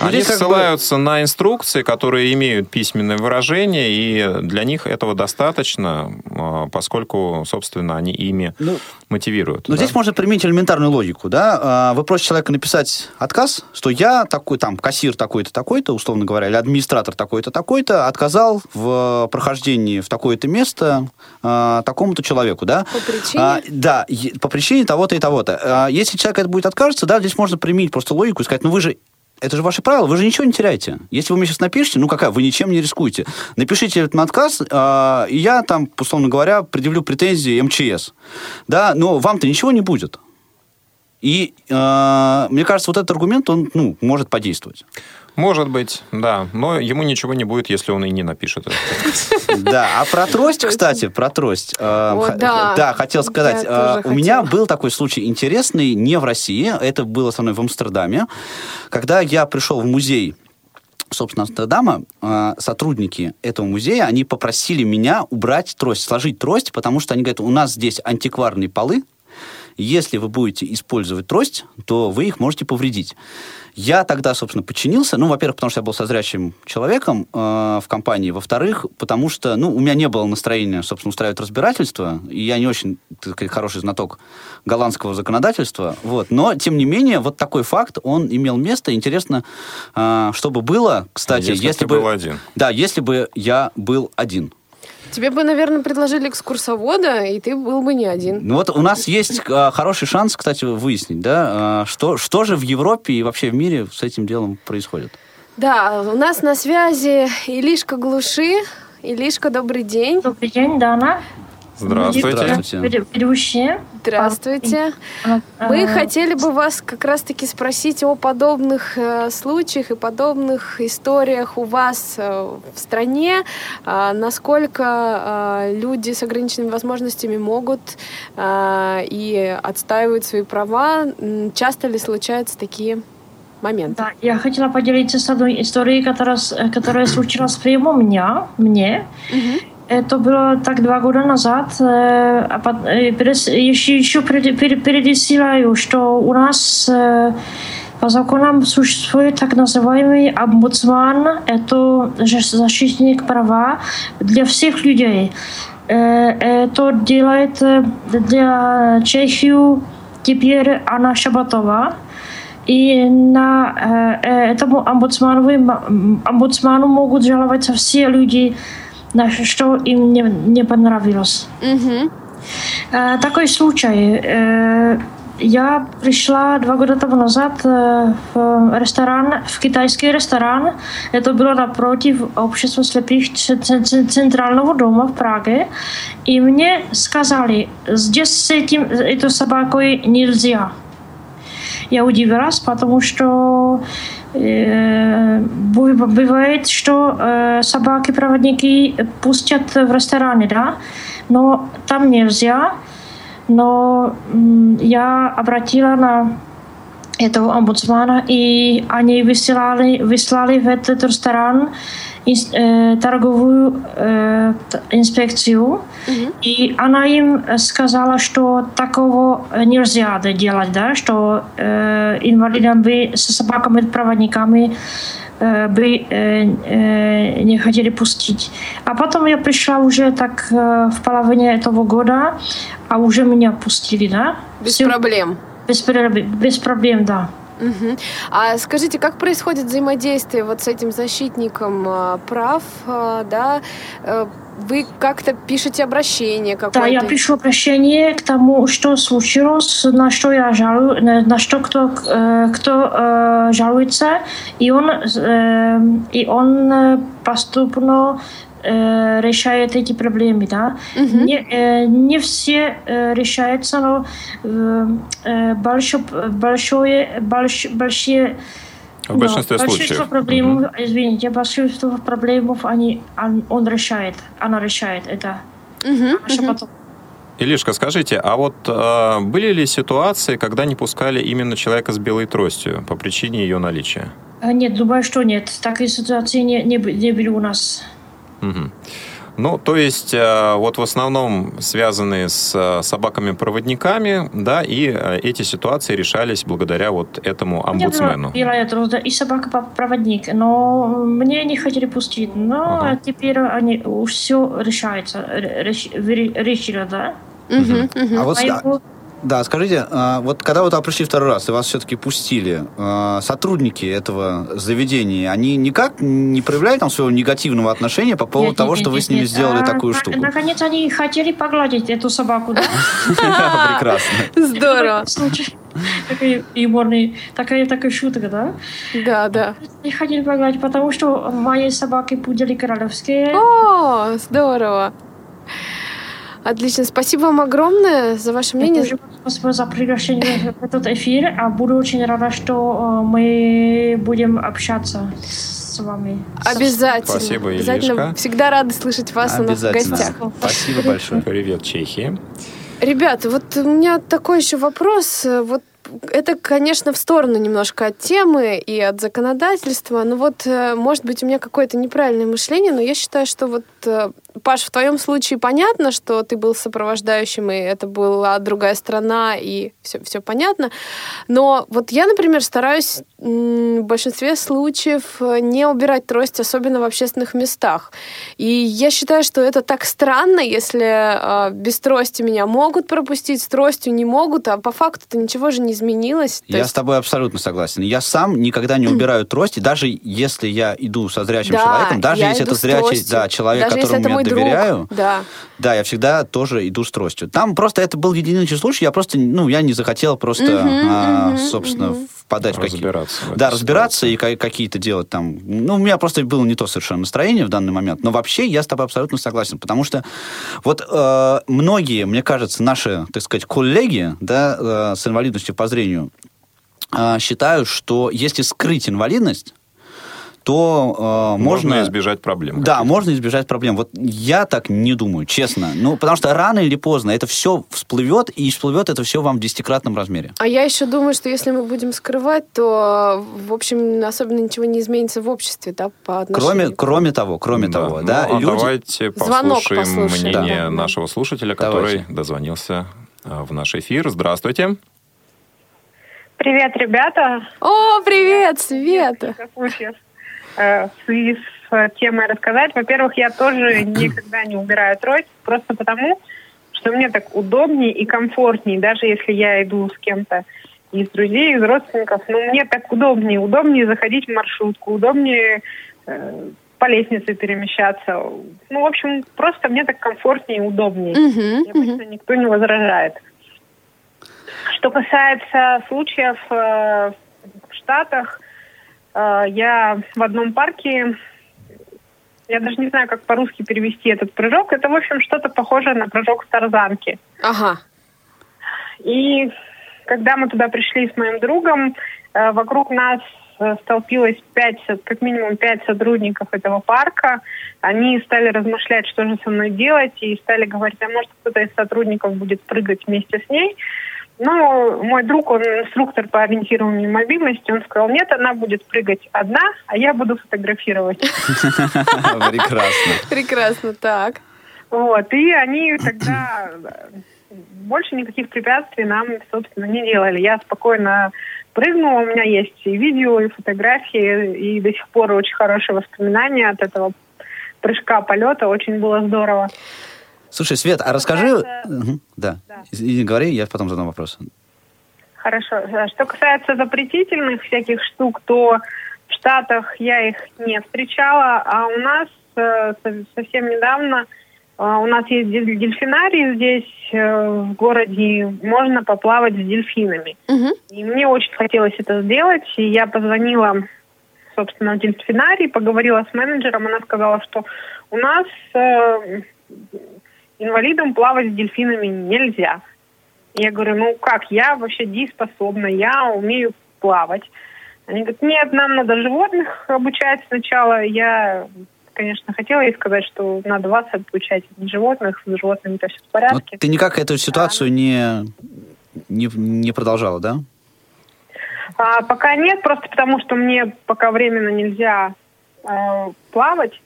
Ну, Они ссылаются бы... на инструкции, которые имеют письменное выражение, и для них этого достаточно, а, поскольку, собственно, они ими ну, мотивируют. Но да? здесь можно применить элементарную логику, да? А, вы просите человека написать отказ, что я такой, там, кассир такой-то, такой-то, условно говоря, или администратор такой-то, такой-то, отказал в прохождении в такое-то место а, такому-то человеку, да? По причине? А, да, по причине того-то и того-то. А, если человек это будет откажется, да, здесь можно применить просто логику и сказать, ну вы же это же ваши правила, вы же ничего не теряете. Если вы мне сейчас напишите, ну какая, вы ничем не рискуете. Напишите этот отказ, э, и я там, условно говоря, предъявлю претензии МЧС. Да, но вам-то ничего не будет. И э, мне кажется, вот этот аргумент, он ну, может подействовать. Может быть, да. Но ему ничего не будет, если он и не напишет. Да, а про трость, кстати, про трость. Э, да, хотел сказать. Э, у меня был такой случай интересный, не в России, это было со мной в Амстердаме. Когда я пришел в музей собственно, Амстердама, э, сотрудники этого музея, они попросили меня убрать трость, сложить трость, потому что они говорят, у нас здесь антикварные полы, если вы будете использовать трость, то вы их можете повредить. Я тогда, собственно, подчинился. Ну, во-первых, потому что я был со зрячим человеком э, в компании. Во-вторых, потому что, ну, у меня не было настроения, собственно, устраивать разбирательство. И я не очень, так сказать, хороший знаток голландского законодательства. Вот. Но, тем не менее, вот такой факт, он имел место. Интересно, э, что бы было, кстати, если, если бы... был один. Да, если бы я был один. Тебе бы, наверное, предложили экскурсовода, и ты был бы не один. Ну вот у нас есть а, хороший шанс, кстати, выяснить, да, а, что, что же в Европе и вообще в мире с этим делом происходит. Да, у нас на связи Илишка Глуши. Илишка, добрый день. Добрый день, Дана. Здравствуйте. Здравствуйте. Ведущие. Здравствуйте. Мы хотели бы вас как раз-таки спросить о подобных э, случаях и подобных историях у вас э, в стране. Э, насколько э, люди с ограниченными возможностями могут э, и отстаивают свои права? Часто ли случаются такие моменты? Да, я хотела поделиться с одной историей, которая, которая случилась прямо у меня, мне. Угу. Это было так два года назад. э, а пот- э, перес- Еще, еще пред- пере- перечисляю, что у нас э, по законам существует так называемый омбудсман. Это же защитник права для всех людей. Э, Это делает э, для Чехию теперь Анна Шабатова. И на э, э, этому омбудсману, м, омбудсману могут жаловаться все люди, на что им не, не понравилось. Мгм. Э, такой случай. Э, я пришла два года тому назад э, в ресторан, в китайский ресторан. Это было напротив общества слепых ц- ц- ц- центрального дома в Праге. И мне сказали, здесь с этим, этой собакой нельзя. Я удивилась, потому что э, быв- бывает, что э, собаки-проводники пустят в рестораны, да, но там нельзя. Но м, я обратила на этого омбудсмана, и они высылали, выслали в этот ресторан ins- э, торговую э, инспекцию, и она им сказала, что такого нельзя делать, да, что э, инвалидам бы со собаками-проводниками э, бы э, э, не хотели пустить. А потом я пришла уже так э, в половине этого года, а уже меня пустили, да? Без Всё- проблем. без, без проблем, да. Мгм. А скажите, как происходит взаимодействие вот с этим защитником а, прав, а, да? Э, Вы как-то пишете обращение какое-то? Да, я пишу обращение к тому, что случилось, на что я жалую, на, что кто, э, кто э, жалуется, и он, и он поступно э, решает эти проблемы, да. Не, э, не все э, решаются, но э, э, большо- большое, больш- большие В большинстве да, большинство случаев. проблем, извините, большинство проблемов они, он, он решает, она решает это. Мгм. потом. Илишка, скажите, а вот э, были ли ситуации, когда не пускали именно человека с белой тростью по причине ее наличия? А, Нет, думаю, что нет. Такой ситуации не, не, не были у нас. Мгм. Ну, то есть, э, вот в основном связанные с э, собаками-проводниками, да, и э, эти ситуации решались благодаря вот этому омбудсмену. Я была роза и собака-проводник, но мне не хотели пустить. Но Ага. теперь они все решается, решили, да? Мгм, мгм. А вот, Поэтому- да, скажите, а, вот когда вы туда пришли второй раз, и вас все-таки пустили, а, сотрудники этого заведения, они никак не проявляют там своего негативного отношения по поводу Нет, того, нет, что вы нет, с ними нет. сделали А, такую на- штуку? Наконец они хотели погладить эту собаку, да? Прекрасно. Здорово. Такой юморный, такая, такая шутка, да? Да, да. Не хотели погладить, потому что мои собаки пудели королевские. О, здорово. Отлично. Спасибо вам огромное за ваше мнение. Тоже Спасибо за приглашение в этот эфир. А буду очень рада, что э, мы будем общаться с вами. Обязательно. Спасибо, Обязательно. Илишка. Всегда рады слышать вас у нас в Обязательно. гостях. Спасибо большое. Привет, Чехии. Ребята, вот у меня такой еще вопрос. Вот это, конечно, в сторону немножко от темы и от законодательства. Но вот, э, может быть, у меня какое-то неправильное мышление, но я считаю, что вот, э, Паш, в твоем случае понятно, что ты был сопровождающим, и это была другая страна, и все, все понятно. Но вот я, например, стараюсь в большинстве случаев не убирать трость, особенно в общественных местах. И я считаю, что это так странно, если э, без трости меня могут пропустить, с тростью не могут, а по факту-то ничего же не изменилось. То Я есть- с тобой абсолютно согласен. Я сам никогда не убираю трости, даже если я иду со зрячим Да, человеком, даже если это зрячий да, человек, Даже которому я друг. доверяю, Да. да, я всегда тоже иду с тростью. Там просто это был единичный случай, я просто, ну, я не захотел просто, Мгм, а, мгм, собственно, мгм. впадать Разбираться. в Да, этой разбираться ситуации. и ка- какие-то делать там... Ну, у меня просто было не то совершенно настроение в данный момент, но вообще я с тобой абсолютно согласен, потому что вот э, многие, мне кажется, наши, так сказать, коллеги, да, э, с инвалидностью по зрению, э, считают, что если скрыть инвалидность, то э, можно... Можно избежать проблем. Да, можно избежать проблем. Вот я так не думаю, честно. Ну, потому что рано или поздно это все всплывет, и всплывет это все вам в десятикратном размере. А я еще думаю, что если мы будем скрывать, то, в общем, особенно ничего не изменится в обществе, да, по отношению Кроме, кроме того, кроме Да, того, ну, да, а люди... давайте Звонок послушаем послушаем. мнение Да. нашего слушателя, Давайте. который дозвонился а, в наш эфир. Здравствуйте. Привет, ребята. О, привет, Света! Э, в связи с э, темой рассказать. Во-первых, я тоже никогда не убираю трость, просто потому, что мне так удобнее и комфортнее, даже если я иду с кем-то из друзей, из родственников, но мне так удобнее. Удобнее заходить в маршрутку, удобнее э, по лестнице перемещаться. Ну, в общем, просто мне так комфортнее и удобнее. И обычно никто не возражает. Что касается случаев э, в Штатах, э, я в одном парке, я даже не знаю, как по-русски перевести этот прыжок. Это, в общем, что-то похожее на прыжок с тарзанки. Ага. И когда мы туда пришли с моим другом, э, вокруг нас э, столпилось пять, со- как минимум пять сотрудников этого парка. Они стали размышлять, что же со мной делать, и стали говорить, а может кто-то из сотрудников будет прыгать вместе с ней. Ну, мой друг, он инструктор по ориентированию и мобильности, он сказал, нет, она будет прыгать одна, а я буду фотографировать. Прекрасно. Прекрасно, так. Вот, и они тогда больше никаких препятствий нам, собственно, не делали. Я спокойно прыгнула, у меня есть и видео, и фотографии, и до сих пор очень хорошие воспоминания от этого прыжка, полета. Очень было здорово. Слушай, Свет, а расскажи... Да. Да. Говори, я потом задам вопрос. Хорошо. А Что касается запретительных всяких штук, то в Штатах я их не встречала, а у нас э, со- совсем недавно э, у нас есть дель- дельфинарий здесь э, в городе, можно поплавать с дельфинами. Мгм. И мне очень хотелось это сделать, и я позвонила, собственно, в дельфинарий, поговорила с менеджером, она сказала, что у нас э, инвалидам плавать с дельфинами нельзя. Я говорю, ну как, я вообще дееспособна, я умею плавать. Они говорят, нет, нам надо животных обучать сначала. Я, конечно, хотела ей сказать, что надо вас обучать, животных, с животными-то все в Но порядке. ты никак эту ситуацию не, не, не продолжала, да? А, пока нет, просто потому что мне пока временно нельзя э, плавать.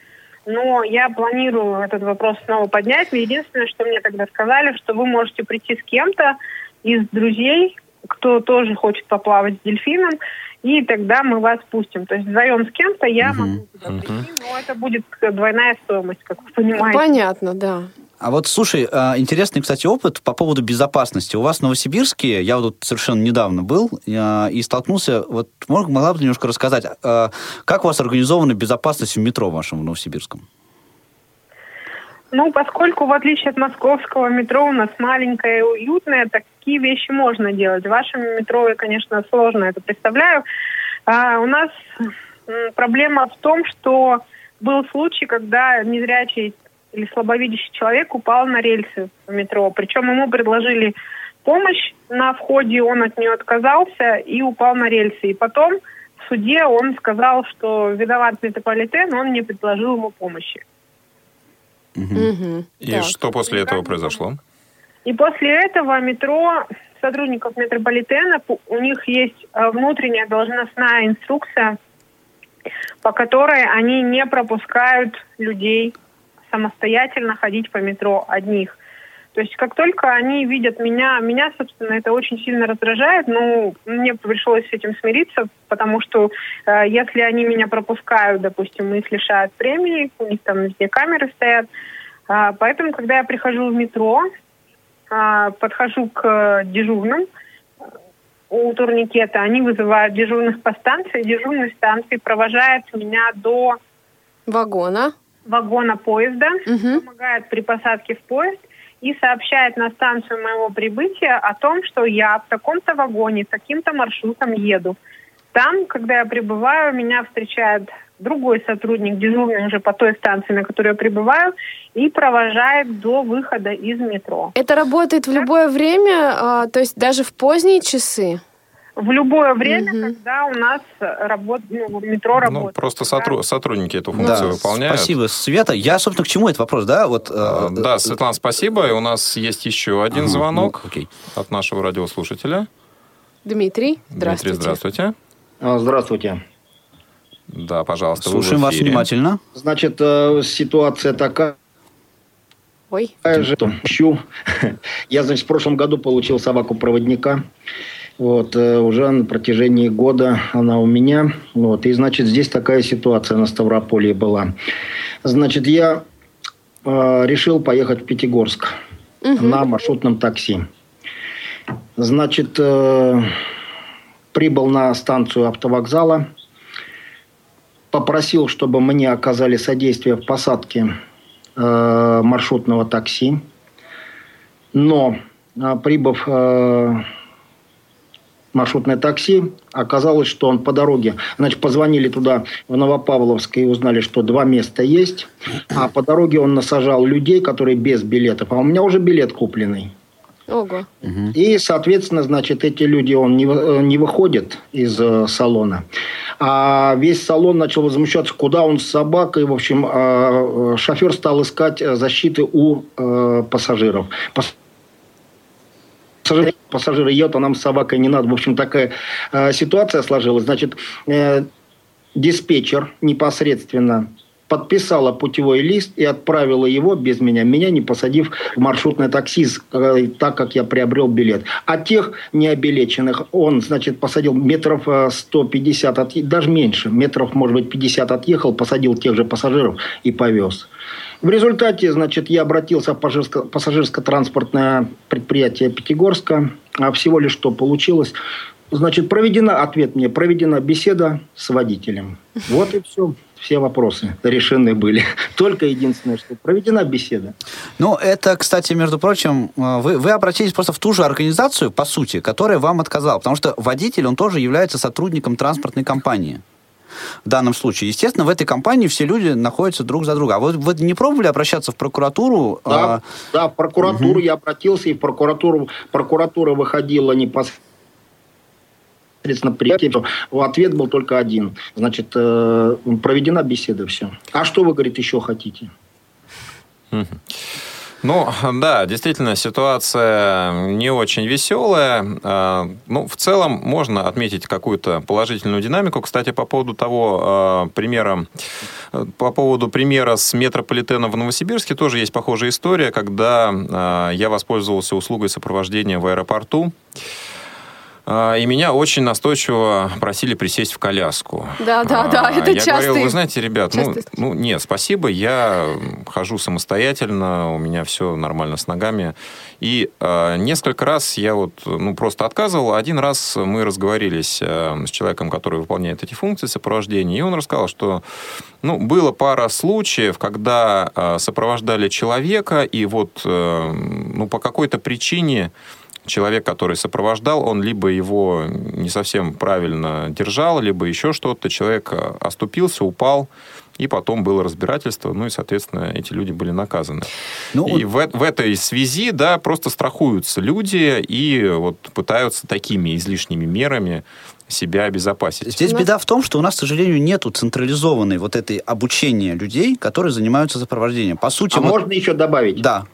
Но я планирую этот вопрос снова поднять. Но единственное, что мне тогда сказали, что вы можете прийти с кем-то из друзей, кто тоже хочет поплавать с дельфином, и тогда мы вас пустим. То есть вдвоем с кем-то я Мгм. могу туда прийти, но это будет двойная стоимость, как вы понимаете. Понятно, да. А вот, слушай, а, интересный, кстати, опыт по поводу безопасности. У вас в Новосибирске, я вот тут совершенно недавно был а, и столкнулся, вот мог- могла бы немножко рассказать, а, как у вас организована безопасность в метро вашем в Новосибирском? Ну, поскольку, в отличие от московского метро, у нас маленькое и уютное, такие вещи можно делать. В вашем метро я, конечно, сложно это представляю. А у нас проблема в том, что был случай, когда незрячий или слабовидящий человек упал на рельсы в метро. Причем ему предложили помощь на входе, он от нее отказался и упал на рельсы. И потом в суде он сказал, что виноват метрополитен, он не предложил ему помощи. Мгм. И Так. что после этого произошло? И после этого метро, сотрудников метрополитена, у них есть э, внутренняя должностная инструкция, по которой они не пропускают людей самостоятельно ходить по метро одних. То есть как только они видят меня, меня, собственно, это очень сильно раздражает, но мне пришлось с этим смириться, потому что э, если они меня пропускают, допустим, их лишают премии, у них там везде камеры стоят, А, поэтому, когда я прихожу в метро, а, подхожу к э, дежурным э, у турникета, они вызывают дежурных по станции, дежурный станции провожает меня до Вагона. Вагона поезда, Мгм. помогает при посадке в поезд и сообщает на станцию моего прибытия о том, что я в таком-то вагоне, таким-то маршрутом еду. Там, когда я прибываю, меня встречает другой сотрудник, дежурный уже по той станции, на которой я прибываю, и провожает до выхода из метро. Это работает в любое время, а, то есть даже в поздние часы? В любое время, когда у нас работ... ну, метро Ну, работает. просто да. сотру- сотрудники эту функцию Да, выполняют. спасибо, Света. Я, собственно, к чему этот вопрос, да? Вот, э, Да, Светлана, спасибо. И у нас есть еще один Ага, звонок ну, окей. от нашего радиослушателя. Дмитрий, Дмитрий, здравствуйте. здравствуйте. А, Здравствуйте. Да, пожалуйста, Слушаем вас внимательно. Значит, э, ситуация такая Ой, же. что Ищу. Я, значит, в прошлом году получил собаку-проводника. Вот, э, уже на протяжении года она у меня. Вот, и, значит, здесь такая ситуация на Ставрополье была. Значит, я э, решил поехать в Пятигорск на маршрутном такси. Значит, э, прибыл на станцию автовокзала, попросил, чтобы мне оказали содействие в посадке э, маршрутного такси. Но, э, прибыв э, маршрутное такси, оказалось, что он по дороге. Значит, позвонили туда, в Новопавловск, и узнали, что два места есть. А по дороге он насажал людей, которые без билетов. А у меня уже билет купленный. ого. И, соответственно, значит, эти люди, он не, э, не выходит из э, салона. А весь салон начал возмущаться, куда он с собакой. В общем, э, э, шофер стал искать э, защиты у э, пассажиров. Пас- Пассажиры, пассажиры едут, а нам с собакой не надо. В общем, такая э, ситуация сложилась. Значит, э, диспетчер непосредственно подписала путевой лист и отправила его без меня, меня не посадив в маршрутное такси, э, так как я приобрел билет. А тех необилеченных он, значит, посадил метров э, 150, от, даже меньше, метров, может быть, 50 отъехал, посадил тех же пассажиров и повез. В результате, значит, я обратился в пассажирско- пассажирско-транспортное предприятие Пятигорска. А всего лишь что получилось. Значит, проведена, ответ мне, проведена беседа с водителем. Вот и все. Все вопросы решены были. Только единственное, что проведена беседа. Ну, это, кстати, между прочим, э, вы, вы обратились просто в ту же организацию, по сути, которая вам отказала. Потому что водитель, он тоже является сотрудником транспортной компании. В данном случае. Естественно, в этой компании все люди находятся друг за друга. А вот вы не пробовали обращаться в прокуратуру? Да, а, да, в прокуратуру я обратился, и в прокуратуру, прокуратура выходила непосредственно приятие, что ответ был только один. Значит, э, проведена беседа, все. А что вы, говорит, еще хотите? Ну, да, действительно, ситуация не очень веселая. А, Ну, в целом, можно отметить какую-то положительную динамику. Кстати, по поводу того а, примера, по поводу примера с метрополитеном в Новосибирске тоже есть похожая история, когда а, я воспользовался услугой сопровождения в аэропорту. А, И меня очень настойчиво просили присесть в коляску. Да, да, да, А, это Я частый- говорил, вы знаете, ребят, ну, ну нет, спасибо, я хожу самостоятельно, у меня все нормально с ногами. И э, несколько раз я вот ну, просто отказывал. Один раз мы разговорились э, с человеком, который выполняет эти функции сопровождения, и он рассказал, что ну, было пара случаев, когда э, сопровождали человека, и вот э, ну, по какой-то причине человек, который сопровождал, он либо его не совсем правильно держал, либо еще что-то. Человек э, оступился, упал, и потом было разбирательство, ну и, соответственно, эти люди были наказаны. Ну, и в, в этой связи, да, просто страхуются люди и вот пытаются такими излишними мерами себя обезопасить. Здесь беда в том, что у нас, к сожалению, нету централизованной вот этой обучения людей, которые занимаются сопровождением. По сути, А вот- можно еще добавить? Да.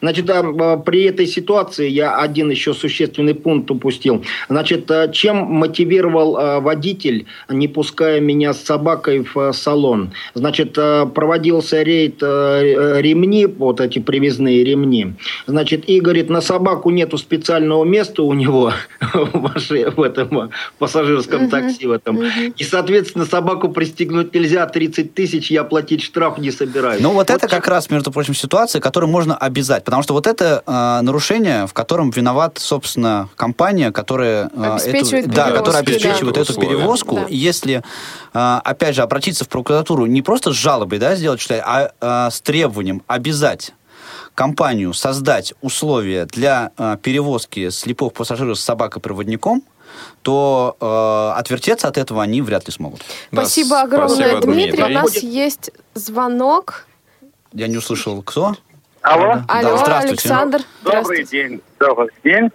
Значит, а, а, при этой ситуации я один еще существенный пункт упустил. Значит, а, чем мотивировал водитель, не пуская меня с собакой в салон? Значит, проводился рейд ремни, вот эти привязные ремни. Значит, и говорит, на собаку нету специального места у него в, этом пассажирском такси в этом. И, соответственно, собаку пристегнуть нельзя, 30 тысяч я платить штраф не собираюсь. Ну, вот, это как раз, между прочим, ситуация, которую можно обязать. Потому что вот это э, нарушение, в котором виноват, собственно, компания, которая, э, Обеспечивает эту, да, которая перевозки, да. обеспечивает эту перевозку. Да. Если, э, опять же, обратиться в прокуратуру не просто с жалобой да, сделать, что а э, с требованием обязать компанию создать условия для э, перевозки слепых пассажиров с собакой-проводником, то э, отвертеться от этого они вряд ли смогут. Да, Спасибо огромное, спасибо, Дмитрий. У Дмитрий. нас есть звонок. Я не услышал, кто? Алло. Алло, здравствуйте. Александр. Добрый день. Добрый день.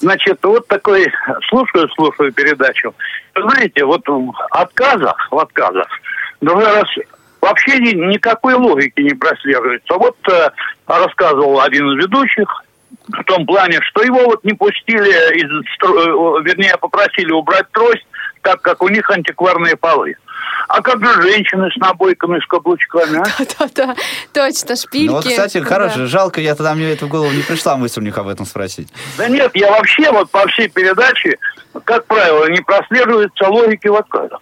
Значит, вот такой, слушаю, слушаю передачу. Вы Знаете, вот в отказах, в отказах, другой раз вообще ни- никакой логики не прослеживается. Вот э, рассказывал один из ведущих в том плане, что его вот не пустили, из, стро- э, вернее, попросили убрать трость, так как у них антикварные полы. А как же женщины с набойками, с каблучками, а? Да-да, точно, шпильки. Ну вот, кстати, Да. хорошо, жалко, я тогда мне это в голову не пришла мысль у них об этом спросить. Да нет, я вообще вот по всей передаче, как правило, не прослеживается логики в отказах.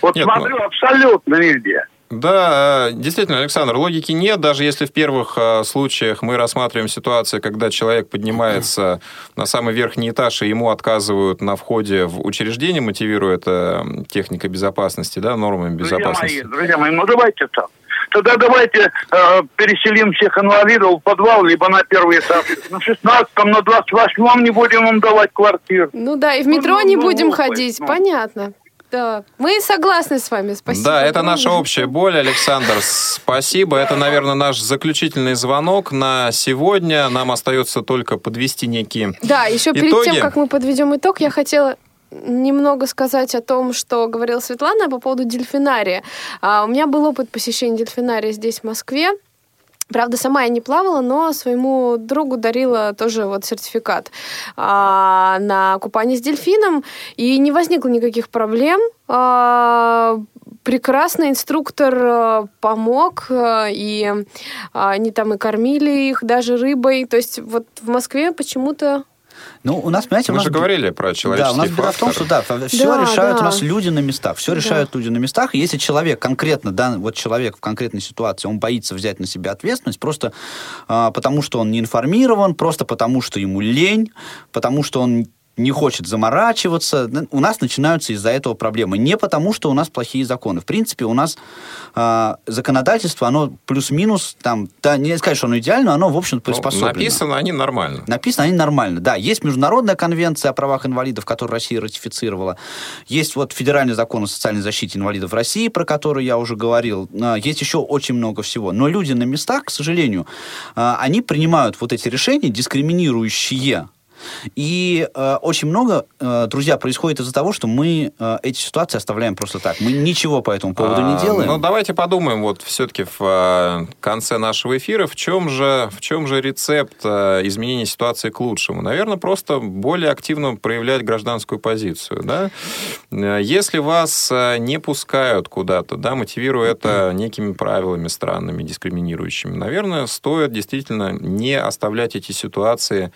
Вот Нет, смотрю абсолютно нигде. Да, э, действительно, Александр, логики нет, даже если в первых э, случаях мы рассматриваем ситуацию, когда человек поднимается на самый верхний этаж, и ему отказывают на входе в учреждение, мотивируя это м, техникой безопасности, да, нормами Друзья безопасности. мои, друзья мои, ну давайте так. Тогда давайте э, переселим всех инвалидов в подвал, либо на первый этаж. На 16-м, на 28-м не будем им давать квартир. Ну да, и в Ну, метро ну, не ну, будем глупость, ходить, ну. понятно. Да, мы согласны с вами, спасибо. Да, это наша общая боль, Александр. Спасибо. Это, наверное, наш заключительный звонок на сегодня. Нам остается только подвести некие Да, еще перед итоги. тем, как мы подведем итог, я хотела немного сказать о том, что говорила Светлана по поводу дельфинария. А, у меня был опыт посещения дельфинария здесь, в Москве. Правда, сама я не плавала, но своему другу дарила тоже вот сертификат а, на купание с дельфином, и не возникло никаких проблем. А, прекрасный инструктор а, помог, а, и а, они там и кормили их даже рыбой. То есть вот в Москве почему-то Ну, у нас, понимаете, у Мы нас... же говорили про Да, у человеческий нас беда в том, что фактор. да, все Да, решают да. у нас люди на местах. Все Да. решают люди на местах. И если человек конкретно, да, вот человек в конкретной ситуации, он боится взять на себя ответственность просто а, потому, что он не информирован, просто потому, что ему лень, потому что он не хочет заморачиваться. У нас начинаются из-за этого проблемы. Не потому, что у нас плохие законы. В принципе, у нас а, законодательство, оно плюс-минус, там, да, не сказать, что оно идеально, но оно, в общем, Ну, приспособлено. написано они нормально. Написано они нормально. Да, есть международная конвенция о правах инвалидов, которую Россия ратифицировала. Есть вот федеральный закон о социальной защите инвалидов России, про который я уже говорил. А, Есть еще очень много всего. Но люди на местах, к сожалению, а, они принимают вот эти решения, дискриминирующие и э, очень много, э, друзья, происходит из-за того, что мы э, эти ситуации оставляем просто так. Мы ничего по этому поводу не А, делаем. Ну, давайте подумаем вот все-таки в э, конце нашего эфира, в чем же, в чем же рецепт э, изменения ситуации к лучшему? Наверное, просто более активно проявлять гражданскую позицию, да? Э, Если вас э, не пускают куда-то, да, мотивируя это некими правилами странными, дискриминирующими, наверное, стоит действительно не оставлять эти ситуации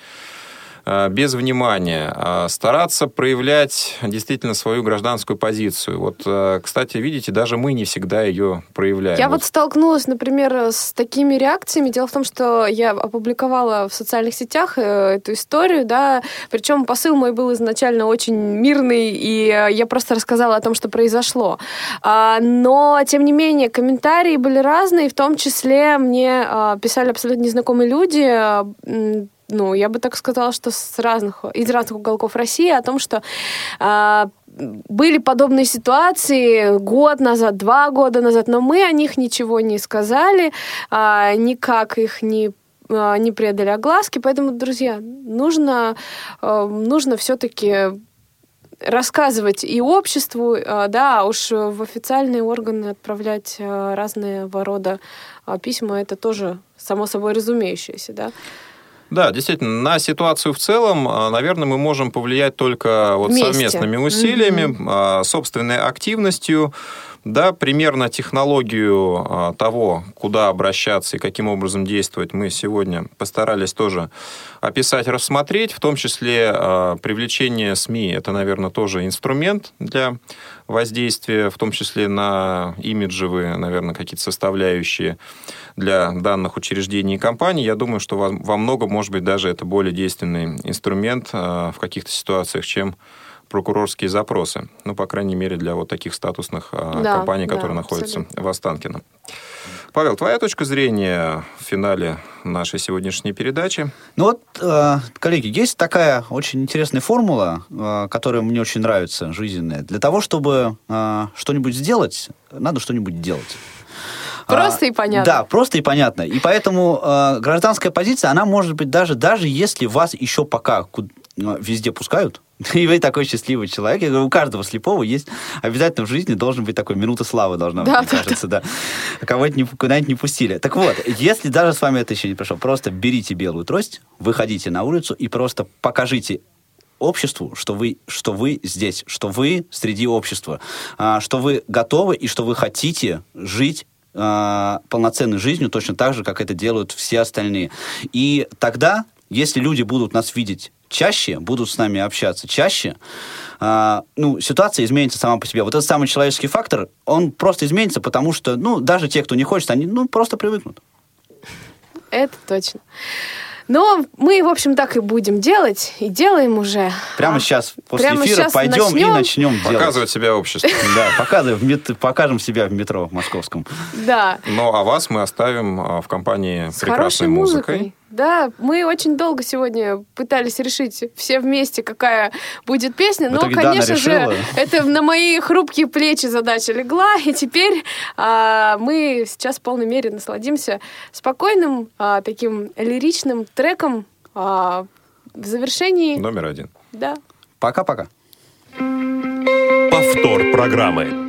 без внимания, а стараться проявлять действительно свою гражданскую позицию. Вот, э, кстати, видите, даже мы не всегда ее проявляем. Я вот столкнулась, например, с такими реакциями. Дело в том, что я опубликовала в социальных сетях э, эту историю, да, причем посыл мой был изначально очень мирный, и э, я просто рассказала о том, что произошло. А, Но, тем не менее, комментарии были разные, в том числе мне а, писали абсолютно незнакомые люди, ну, я бы так сказала, что с разных, из разных уголков России о том, что а, были подобные ситуации год назад, два года назад, но мы о них ничего не сказали, а, никак их не а, не предали огласки, поэтому, друзья, нужно, а, нужно все-таки рассказывать и обществу, да, уж в официальные органы отправлять разные рода письма, это тоже само собой разумеющееся, да. Да, действительно, на ситуацию в целом, а, наверное, мы можем повлиять только вот Вместе. совместными усилиями, а, собственной активностью, да, примерно технологию а, того, куда обращаться и каким образом действовать, мы сегодня постарались тоже описать, рассмотреть, в том числе привлечение СМИ, это, наверное, тоже инструмент для воздействия, в том числе на имиджевые, наверное, какие-то составляющие для данных учреждений и компаний. Я думаю, что во, во многом, может быть, даже это более действенный инструмент а, в каких-то ситуациях, чем прокурорские запросы. Ну, по крайней мере, для вот таких статусных а, Да, компаний, да, которые находятся абсолютно. в Останкино. Павел, твоя точка зрения в финале нашей сегодняшней передачи? Ну вот, э, коллеги, есть такая очень интересная формула, э, которая мне очень нравится, жизненная. Для того, чтобы э, что-нибудь сделать, надо что-нибудь делать. Просто и понятно. Да, просто и понятно. И поэтому э, гражданская позиция, она может быть даже, даже если вас еще пока ку- э, везде пускают, и вы такой счастливый человек. Я говорю, у каждого слепого есть обязательно в жизни должен быть такой минута славы должна быть, Да, мне да, кажется, да. Кого-нибудь не, куда-нибудь не пустили. Так вот, если даже с вами это еще не прошло, просто берите белую трость, выходите на улицу и просто покажите обществу, что вы, что вы здесь, что вы среди общества, а, что вы готовы и что вы хотите жить а, полноценной жизнью точно так же, как это делают все остальные. И тогда, если люди будут нас видеть чаще, будут с нами общаться чаще, а, ну, ситуация изменится сама по себе. Вот этот самый человеческий фактор, он просто изменится, потому что, ну, даже те, кто не хочет, они, ну, просто привыкнут. Это точно. Но мы, в общем, так и будем делать, и делаем уже. Прямо А, сейчас, после прямо эфира, сейчас пойдем начнем? и начнем делать. Показывать себя обществу. Да, показываем, в мет- покажем себя в метро московском. Да. Ну, а вас мы оставим а, в компании С прекрасной музыкой. Да, мы очень долго сегодня пытались решить все вместе, какая будет песня. Но, конечно же, это на мои хрупкие плечи задача легла. И теперь а, мы сейчас в полной мере насладимся спокойным, а, таким лиричным треком а, в завершении. Номер один. Да. Пока-пока. Повтор программы.